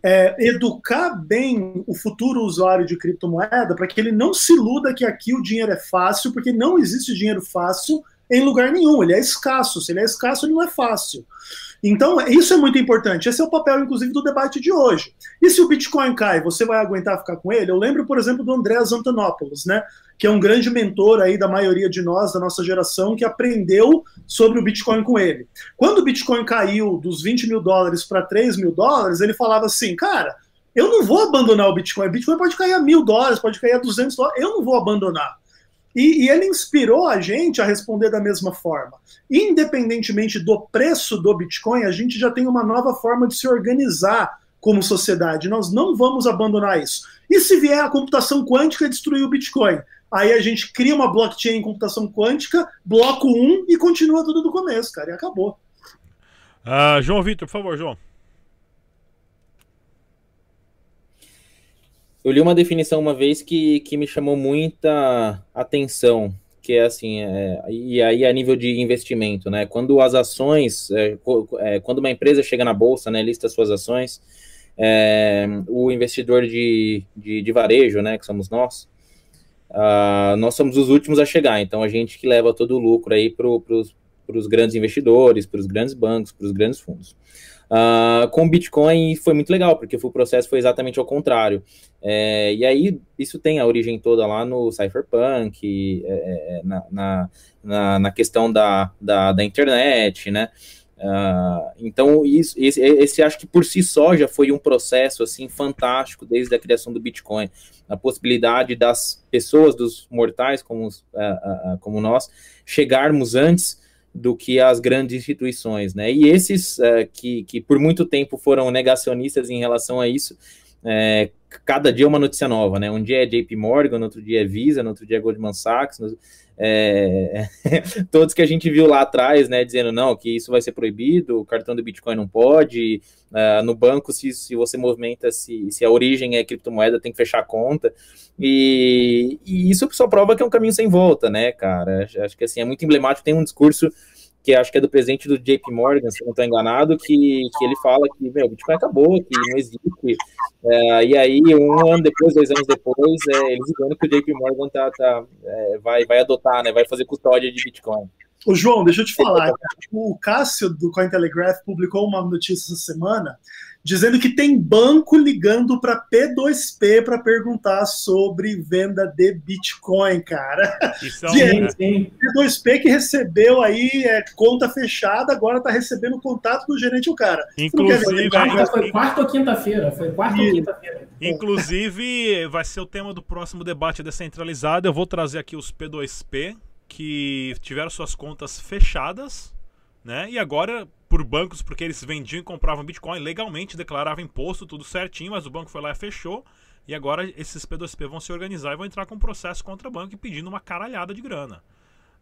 é, educar bem o futuro usuário de criptomoeda para que ele não se iluda que aqui o dinheiro é fácil, porque não existe dinheiro fácil em lugar nenhum. Ele é escasso. Se ele é escasso, ele não é fácil. Então, isso é muito importante. Esse é o papel, inclusive, do debate de hoje. E se o Bitcoin cai, você vai aguentar ficar com ele? Eu lembro, por exemplo, do Andreas Antonopoulos, né? Que é um grande mentor aí da maioria de nós, da nossa geração, que aprendeu sobre o Bitcoin com ele. Quando o Bitcoin caiu dos 20 mil dólares para 3 mil dólares, ele falava assim, cara, eu não vou abandonar o Bitcoin. O Bitcoin pode cair a mil dólares, pode cair a 200 dólares, eu não vou abandonar. E, e, ele inspirou a gente a responder da mesma forma. Independentemente do preço do Bitcoin, a gente já tem uma nova forma de se organizar como sociedade. Nós não vamos abandonar isso. E se vier a computação quântica destruir o Bitcoin? Aí a gente cria uma blockchain em computação quântica, bloco 1 e continua tudo do começo, cara, e acabou. Uh, João Vitor, por favor, João. Eu li uma definição uma vez que, que me chamou muita atenção, que é assim, é, e aí a nível de investimento, né? Quando as ações, é, é, quando uma empresa chega na bolsa, né, lista suas ações, é, o investidor de, de, de, varejo, né, que somos nós, uh, nós somos os últimos a chegar, então a gente que leva todo o lucro aí para os grandes investidores, para os grandes bancos, para os grandes fundos. Uh, com o Bitcoin foi muito legal, porque o processo foi exatamente ao contrário. É, e aí, isso tem a origem toda lá no Cypherpunk, é, é, é na, na, na, questão da, da, da internet, né? Uh, então, isso, esse, esse acho que por si só já foi um processo assim fantástico desde a criação do Bitcoin. A possibilidade das pessoas, dos mortais como, uh, uh, como nós, chegarmos antes do que as grandes instituições, né? E esses uh, que, que por muito tempo foram negacionistas em relação a isso, é, cada dia é uma notícia nova, né? Um dia é JP Morgan, outro dia é Visa, outro dia é Goldman Sachs, no, é, todos que a gente viu lá atrás, né, dizendo não, que isso vai ser proibido, o cartão do Bitcoin não pode, uh, no banco, se, se você movimenta, se, se a origem é criptomoeda, tem que fechar a conta, e, e isso só prova que é um caminho sem volta, né, cara, acho que assim, é muito emblemático, tem um discurso que acho que é do presidente do JP Morgan, se não estou enganado, que, que ele fala que meu, o Bitcoin acabou, que não existe. É, e aí, um ano depois, dois anos depois, é, eles dizendo que o JP Morgan tá, tá, é, vai, vai adotar, né, vai fazer custódia de Bitcoin. Ô, João, deixa eu te falar. O Cássio do Cointelegraph publicou uma notícia essa semana dizendo que tem banco ligando para P2P para perguntar sobre venda de Bitcoin, cara. Isso é um, sim, P2P que recebeu aí é, conta fechada, agora está recebendo o contato do gerente o cara. Inclusive, quarta, foi quarta ou quinta-feira? Foi quarta ou quinta-feira. Inclusive, vai ser o tema do próximo debate descentralizado. Eu vou trazer aqui os P2P que tiveram suas contas fechadas, né? E agora por bancos, porque eles vendiam e compravam Bitcoin legalmente, declaravam imposto, tudo certinho, mas o banco foi lá e fechou. E agora esses P2P vão se organizar e vão entrar com um processo contra o banco e pedindo uma caralhada de grana.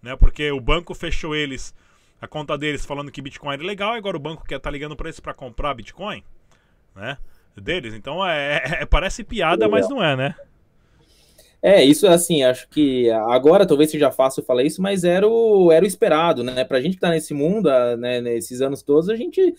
Né? Porque o banco fechou eles, a conta deles falando que Bitcoin era legal, e agora o banco quer estar tá ligando para eles para comprar Bitcoin, né? Deles. Então é, é, é parece piada, mas não é, né? É, isso assim, acho que agora talvez seja fácil falar isso, mas era o, era o esperado, né? Pra gente que tá nesse mundo, né, nesses anos todos, a gente.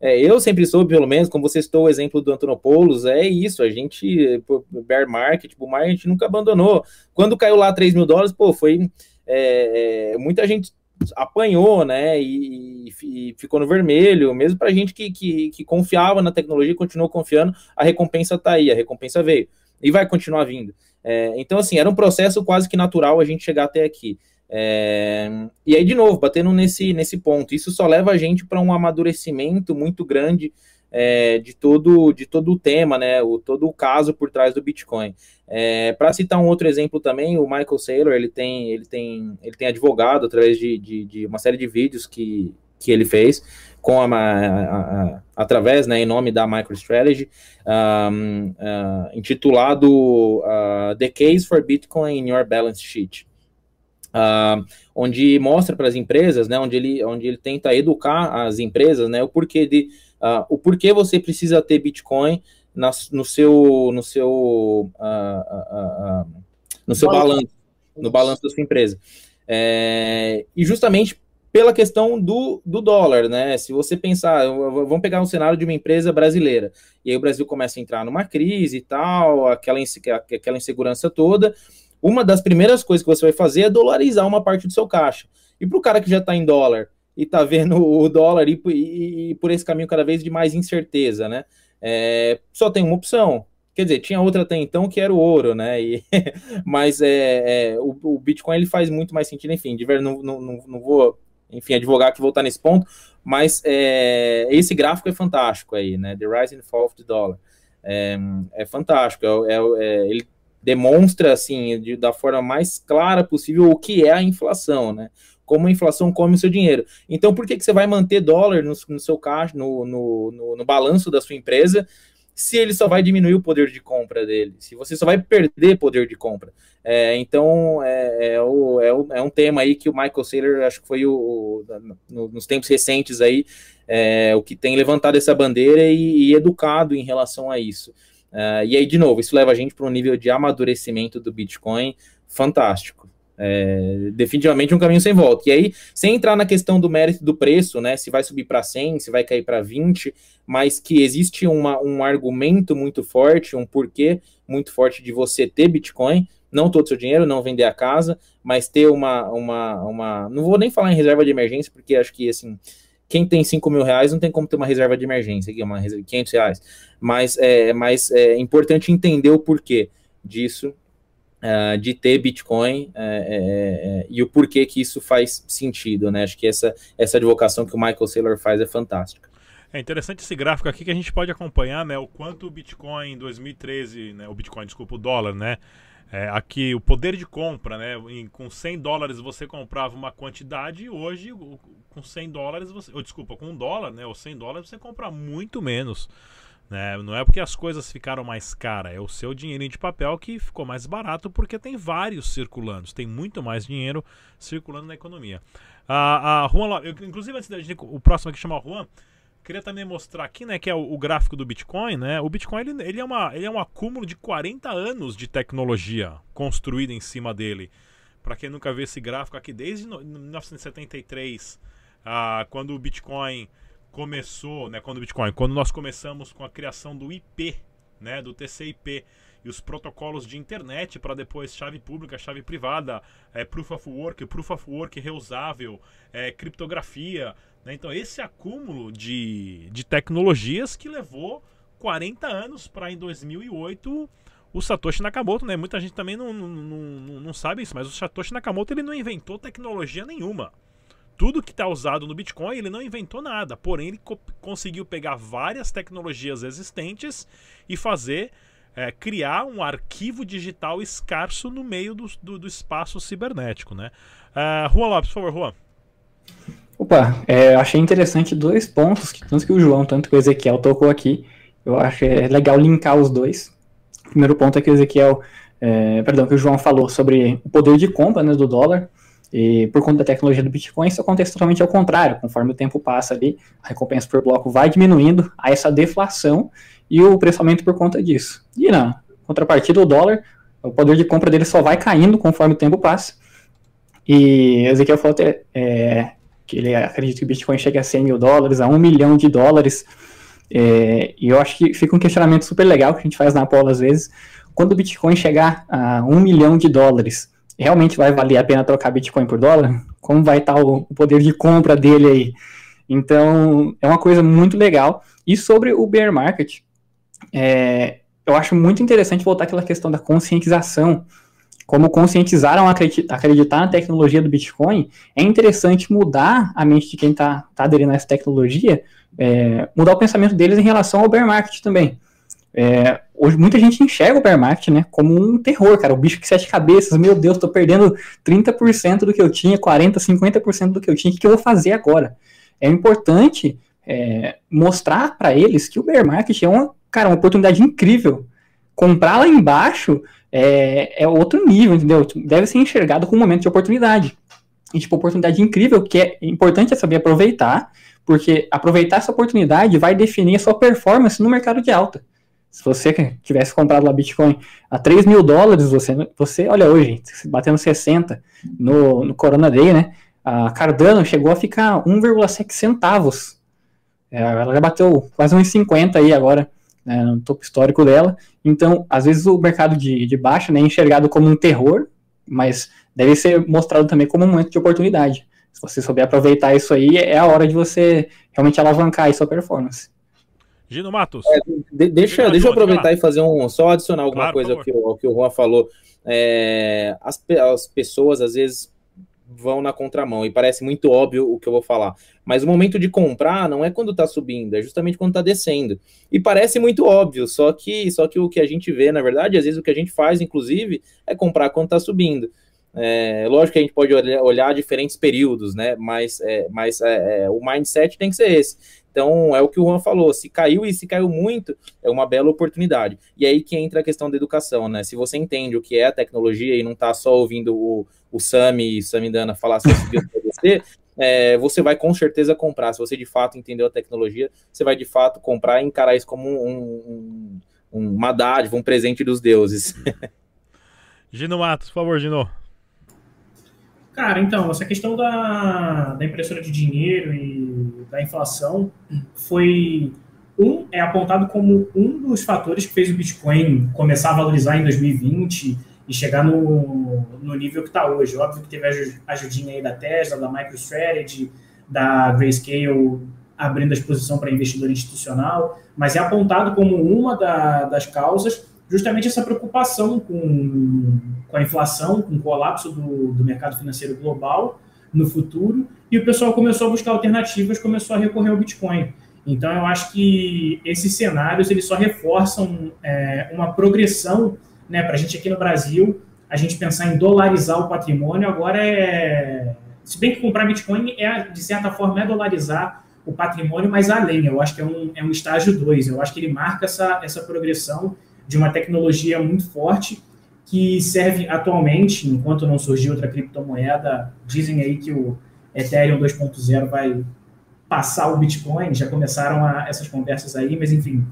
É, eu sempre soube, pelo menos, como você citou o exemplo do Antonopoulos, é isso, a gente, bear market, tipo, a gente nunca abandonou. Quando caiu lá 3 mil dólares, pô, foi. É, é, muita gente apanhou, né, e, e, ficou no vermelho, mesmo pra gente que, que, que confiava na tecnologia continuou confiando, a recompensa tá aí, a recompensa veio, e vai continuar vindo. É, então, assim, era um processo quase que natural a gente chegar até aqui. É, e aí, de novo, batendo nesse, nesse ponto, isso só leva a gente para um amadurecimento muito grande é, de, todo, de todo o tema, né? O, todo o caso por trás do Bitcoin. É, para citar um outro exemplo também, o Michael Saylor ele tem, ele tem, ele tem advogado através de, de, de uma série de vídeos que, que ele fez com a, a, a, através, né, em nome da MicroStrategy, um, uh, intitulado uh, The Case for Bitcoin in Your Balance Sheet, uh, onde mostra para as empresas, né, onde ele, onde ele tenta educar as empresas, né, o porquê de, o porquê você precisa ter Bitcoin na, no seu, no seu, no seu balanço, no balanço da sua empresa. É, e justamente pela questão do, do dólar, né? Se você pensar, vamos pegar um cenário de uma empresa brasileira, e aí o Brasil começa a entrar numa crise e tal, aquela, aquela insegurança toda. Uma das primeiras coisas que você vai fazer é dolarizar uma parte do seu caixa. E para o cara que já está em dólar e está vendo o dólar e, e, e, por esse caminho cada vez de mais incerteza, né? É, só tem uma opção. Quer dizer, tinha outra até então que era o ouro, né? E, mas é, é o, o, Bitcoin ele faz muito mais sentido, enfim, de ver, não, não, não vou enfim, advogar que voltar nesse ponto, mas é, esse gráfico é fantástico aí, né? The Rise and Fall of the Dollar. É, é fantástico, é, é, é, ele demonstra, assim, de, da forma mais clara possível o que é a inflação, né? Como a inflação come o seu dinheiro. Então, por que, que você vai manter dólar no, no seu caixa, no, no, no, no balanço da sua empresa, se ele só vai diminuir o poder de compra dele, se você só vai perder poder de compra. É, então, é, é, o, é, o, é, um tema aí que o Michael Saylor, acho que foi o, no, nos tempos recentes aí, é, o que tem levantado essa bandeira e, e educado em relação a isso. É, e aí, de novo, isso leva a gente para um nível de amadurecimento do Bitcoin fantástico. É, definitivamente um caminho sem volta. E aí, sem entrar na questão do mérito do preço, né? Se vai subir para 100, se vai cair para 20, mas que existe uma, um argumento muito forte, um porquê muito forte de você ter Bitcoin, não todo o seu dinheiro, não vender a casa, mas ter uma, uma, uma. Não vou nem falar em reserva de emergência, porque acho que assim. Quem tem 5 mil reais não tem como ter uma reserva de emergência, aqui, uma reserva de 500 reais. Mas é, mas é importante entender o porquê disso uh, de ter Bitcoin uh, uh, e o porquê que isso faz sentido, né? Acho que essa, essa advocação que o Michael Saylor faz é fantástica. É interessante esse gráfico aqui que a gente pode acompanhar, né? O quanto o Bitcoin em 2013, né? O Bitcoin, desculpa, o dólar, né? É, aqui o poder de compra, né? Em, com 100 dólares você comprava uma quantidade e hoje com 100 dólares você, ou desculpa, com um dólar, né? Ou 100 dólares você compra muito menos. Né? Não é porque as coisas ficaram mais caras, é o seu dinheirinho de papel que ficou mais barato porque tem vários circulando, tem muito mais dinheiro circulando na economia. A, a Juan, eu, inclusive antes da gente, o próximo aqui chama Juan, queria também mostrar aqui, né, que é o, o gráfico do Bitcoin, né? O Bitcoin ele, ele, é uma, ele é um acúmulo de 40 anos de tecnologia construída em cima dele. Para quem nunca viu esse gráfico aqui, desde 1973, ah, quando o Bitcoin começou, né, quando o Bitcoin, quando nós começamos com a criação do IP, né, do TCP, e os protocolos de internet para depois chave pública, chave privada, é, proof of work, proof of work reusável, é, criptografia. Né? Então, esse acúmulo de, de tecnologias que levou 40 anos para em 2008 o Satoshi Nakamoto, né? Muita gente também não, não, não, não sabe isso, mas o Satoshi Nakamoto ele não inventou tecnologia nenhuma tudo que está usado no Bitcoin, ele não inventou nada, porém ele co conseguiu pegar várias tecnologias existentes e fazer é, criar um arquivo digital escarso no meio do, do, do espaço cibernético, né? Uh, Juan Lopes, por favor, Juan. Opa, é, achei interessante dois pontos, que, tanto que o João, tanto que o Ezequiel tocou aqui. Eu acho é legal linkar os dois. O primeiro ponto é que o Ezequiel, é, perdão, que o João falou sobre o poder de compra né, do dólar. E por conta da tecnologia do Bitcoin, isso acontece totalmente ao contrário. Conforme o tempo passa ali, a recompensa por bloco vai diminuindo, há essa deflação e o preço aumenta por conta disso. E na contrapartida, o dólar, o poder de compra dele só vai caindo conforme o tempo passa. E Ezequiel falou até, é, que ele acredita que o Bitcoin chega a 100 mil dólares, a 1 milhão de dólares. É, e eu acho que fica um questionamento super legal que a gente faz na Apollo às vezes. Quando o Bitcoin chegar a 1 milhão de dólares, realmente vai valer a pena trocar Bitcoin por dólar? Como vai estar o, o poder de compra dele aí? Então, é uma coisa muito legal. E sobre o bear market, é, eu acho muito interessante voltar àquela questão da conscientização. Como conscientizaram a acreditar na tecnologia do Bitcoin, é interessante mudar a mente de quem está tá aderindo a essa tecnologia, é, mudar o pensamento deles em relação ao bear market também. É, hoje muita gente enxerga o bear market, né, como um terror, cara, o bicho que sete cabeças, meu Deus, tô perdendo 30% do que eu tinha, 40, 50% do que eu tinha, o que, que eu vou fazer agora? É importante é, mostrar para eles que o bear market é uma, cara, uma oportunidade incrível. Comprar lá embaixo é, é outro nível, entendeu? Deve ser enxergado como um momento de oportunidade. E, tipo, oportunidade incrível que é importante é saber aproveitar, porque aproveitar essa oportunidade vai definir a sua performance no mercado de alta. Se você tivesse comprado lá Bitcoin a 3 mil dólares, você, você olha hoje, batendo 60 no, no Corona Day, né? A Cardano chegou a ficar 1,7 centavos. É, ela já bateu quase 1,50 aí agora, né, no topo histórico dela. Então, às vezes o mercado de, de baixa né, é enxergado como um terror, mas deve ser mostrado também como um momento de oportunidade. Se você souber aproveitar isso aí, é a hora de você realmente alavancar aí sua performance. Gino Matos. É, de, deixa, deixa eu aproveitar e fazer um. Só adicionar alguma claro, coisa ao que, ao que o Juan falou. É, as, as pessoas, às vezes, vão na contramão e parece muito óbvio o que eu vou falar. Mas o momento de comprar não é quando está subindo, é justamente quando está descendo. E parece muito óbvio, só que só que o que a gente vê, na verdade, às vezes o que a gente faz, inclusive, é comprar quando está subindo. É, lógico que a gente pode olhar, olhar diferentes períodos, né? Mas, é, mas é, é o mindset tem que ser esse. Então, é o que o Juan falou, se caiu e se caiu muito, é uma bela oportunidade. E aí que entra a questão da educação, né? Se você entende o que é a tecnologia e não está só ouvindo o, o Sami e Samidana falar subiu você, é, você vai com certeza comprar. Se você de fato entendeu a tecnologia, você vai de fato comprar e encarar isso como um, um, uma dádiva, um presente dos deuses. Gino Matos, por favor, Gino. Cara, então, essa questão da, da impressora de dinheiro e da inflação foi um é apontado como um dos fatores que fez o Bitcoin começar a valorizar em 2020 e chegar no, no nível que está hoje. Óbvio que teve a ajudinha aí da Tesla, da MicroStrategy, da Grayscale abrindo a exposição para investidor institucional, mas é apontado como uma da, das causas justamente essa preocupação com, com a inflação, com o colapso do, do mercado financeiro global no futuro, e o pessoal começou a buscar alternativas, começou a recorrer ao Bitcoin. Então, eu acho que esses cenários eles só reforçam é, uma progressão né, para a gente aqui no Brasil, a gente pensar em dolarizar o patrimônio, agora é. Se bem que comprar Bitcoin, é, de certa forma, é dolarizar o patrimônio, mas além, eu acho que é um, é um estágio 2, eu acho que ele marca essa, essa progressão de uma tecnologia muito forte que serve atualmente, enquanto não surgiu outra criptomoeda, dizem aí que o Ethereum 2.0 vai passar o Bitcoin, já começaram a, essas conversas aí, mas enfim,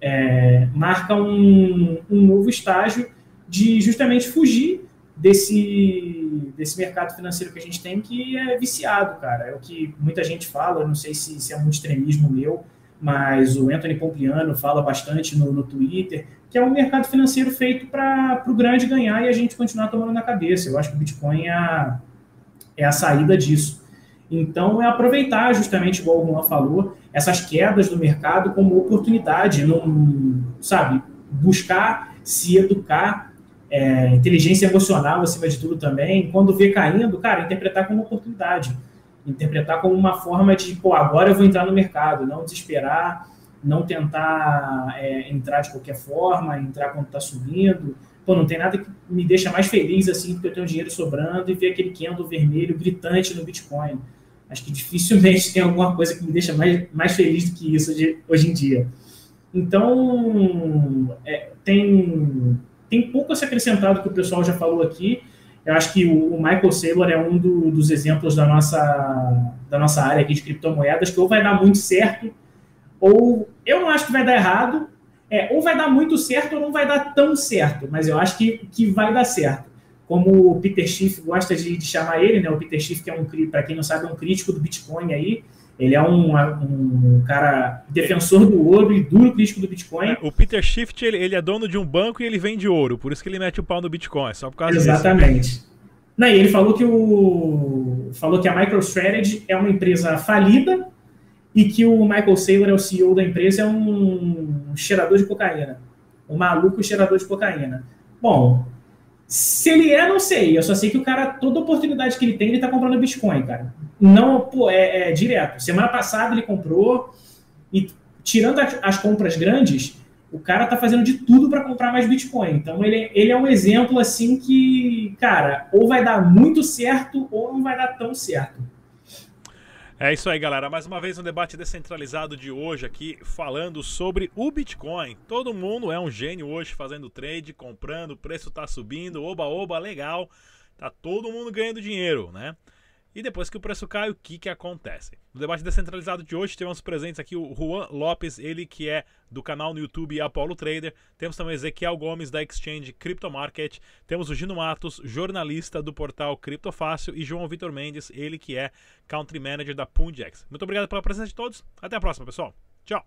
é, marca um, um novo estágio de justamente fugir desse, desse mercado financeiro que a gente tem que é viciado, cara. É o que muita gente fala, não sei se, se é um extremismo meu, mas o Anthony Pompliano fala bastante no, no Twitter, que é um mercado financeiro feito para o grande ganhar e a gente continuar tomando na cabeça. Eu acho que o Bitcoin é a, é a saída disso. Então, é aproveitar, justamente, igual o Juan falou, essas quedas do mercado como oportunidade, não, sabe, buscar se educar, é, inteligência emocional acima de tudo também, quando vê caindo, cara, interpretar como oportunidade interpretar como uma forma de, pô, agora eu vou entrar no mercado, não desesperar, não tentar é, entrar de qualquer forma, entrar quando está subindo. Pô, não tem nada que me deixa mais feliz assim, porque eu tenho dinheiro sobrando e ver aquele candle vermelho gritante no Bitcoin. Acho que dificilmente tem alguma coisa que me deixa mais, mais feliz do que isso de, hoje em dia. Então, é, tem, tem pouco a se acrescentar do que o pessoal já falou aqui. Eu acho que o, Michael Saylor é um do, dos exemplos da nossa, da nossa área aqui de criptomoedas que ou vai dar muito certo, ou eu não acho que vai dar errado, é, ou vai dar muito certo ou não vai dar tão certo, mas eu acho que, que vai dar certo. Como o Peter Schiff gosta de, de chamar ele, né? O Peter Schiff, que é um, para quem não sabe, é um crítico do Bitcoin aí, ele é um, um cara defensor do ouro e duro crítico do Bitcoin. O Peter Schiff, ele, ele, é dono de um banco e ele vende ouro, por isso que ele mete o pau no Bitcoin, só por causa Exatamente. disso. Não, e ele falou que, o, falou que a MicroStrategy é uma empresa falida e que o Michael Saylor é o CEO da empresa, é um cheirador de cocaína. Um maluco cheirador de cocaína. Bom, se ele é, não sei. Eu só sei que o cara, toda oportunidade que ele tem, ele tá comprando Bitcoin, cara. Não, pô, é, é direto. Semana passada ele comprou e tirando as, as, compras grandes, o cara tá fazendo de tudo para comprar mais Bitcoin. Então ele, ele é um exemplo assim que, cara, ou vai dar muito certo ou não vai dar tão certo. É isso aí, galera. Mais uma vez um debate descentralizado de hoje aqui, falando sobre o Bitcoin. Todo mundo é um gênio hoje fazendo trade, comprando, o preço tá subindo, oba, oba, legal. Tá todo mundo ganhando dinheiro, né? E depois que o preço cai, o que, que acontece? No debate descentralizado de hoje, temos presentes aqui o Juan Lopes, ele que é do canal no YouTube Apolo Trader. Temos também Ezequiel Gomes, da Exchange Crypto Market. Temos o Gino Matos, jornalista do portal Cripto Fácil. E João Vitor Mendes, ele que é Country Manager da Pundex. Muito obrigado pela presença de todos. Até a próxima, pessoal. Tchau.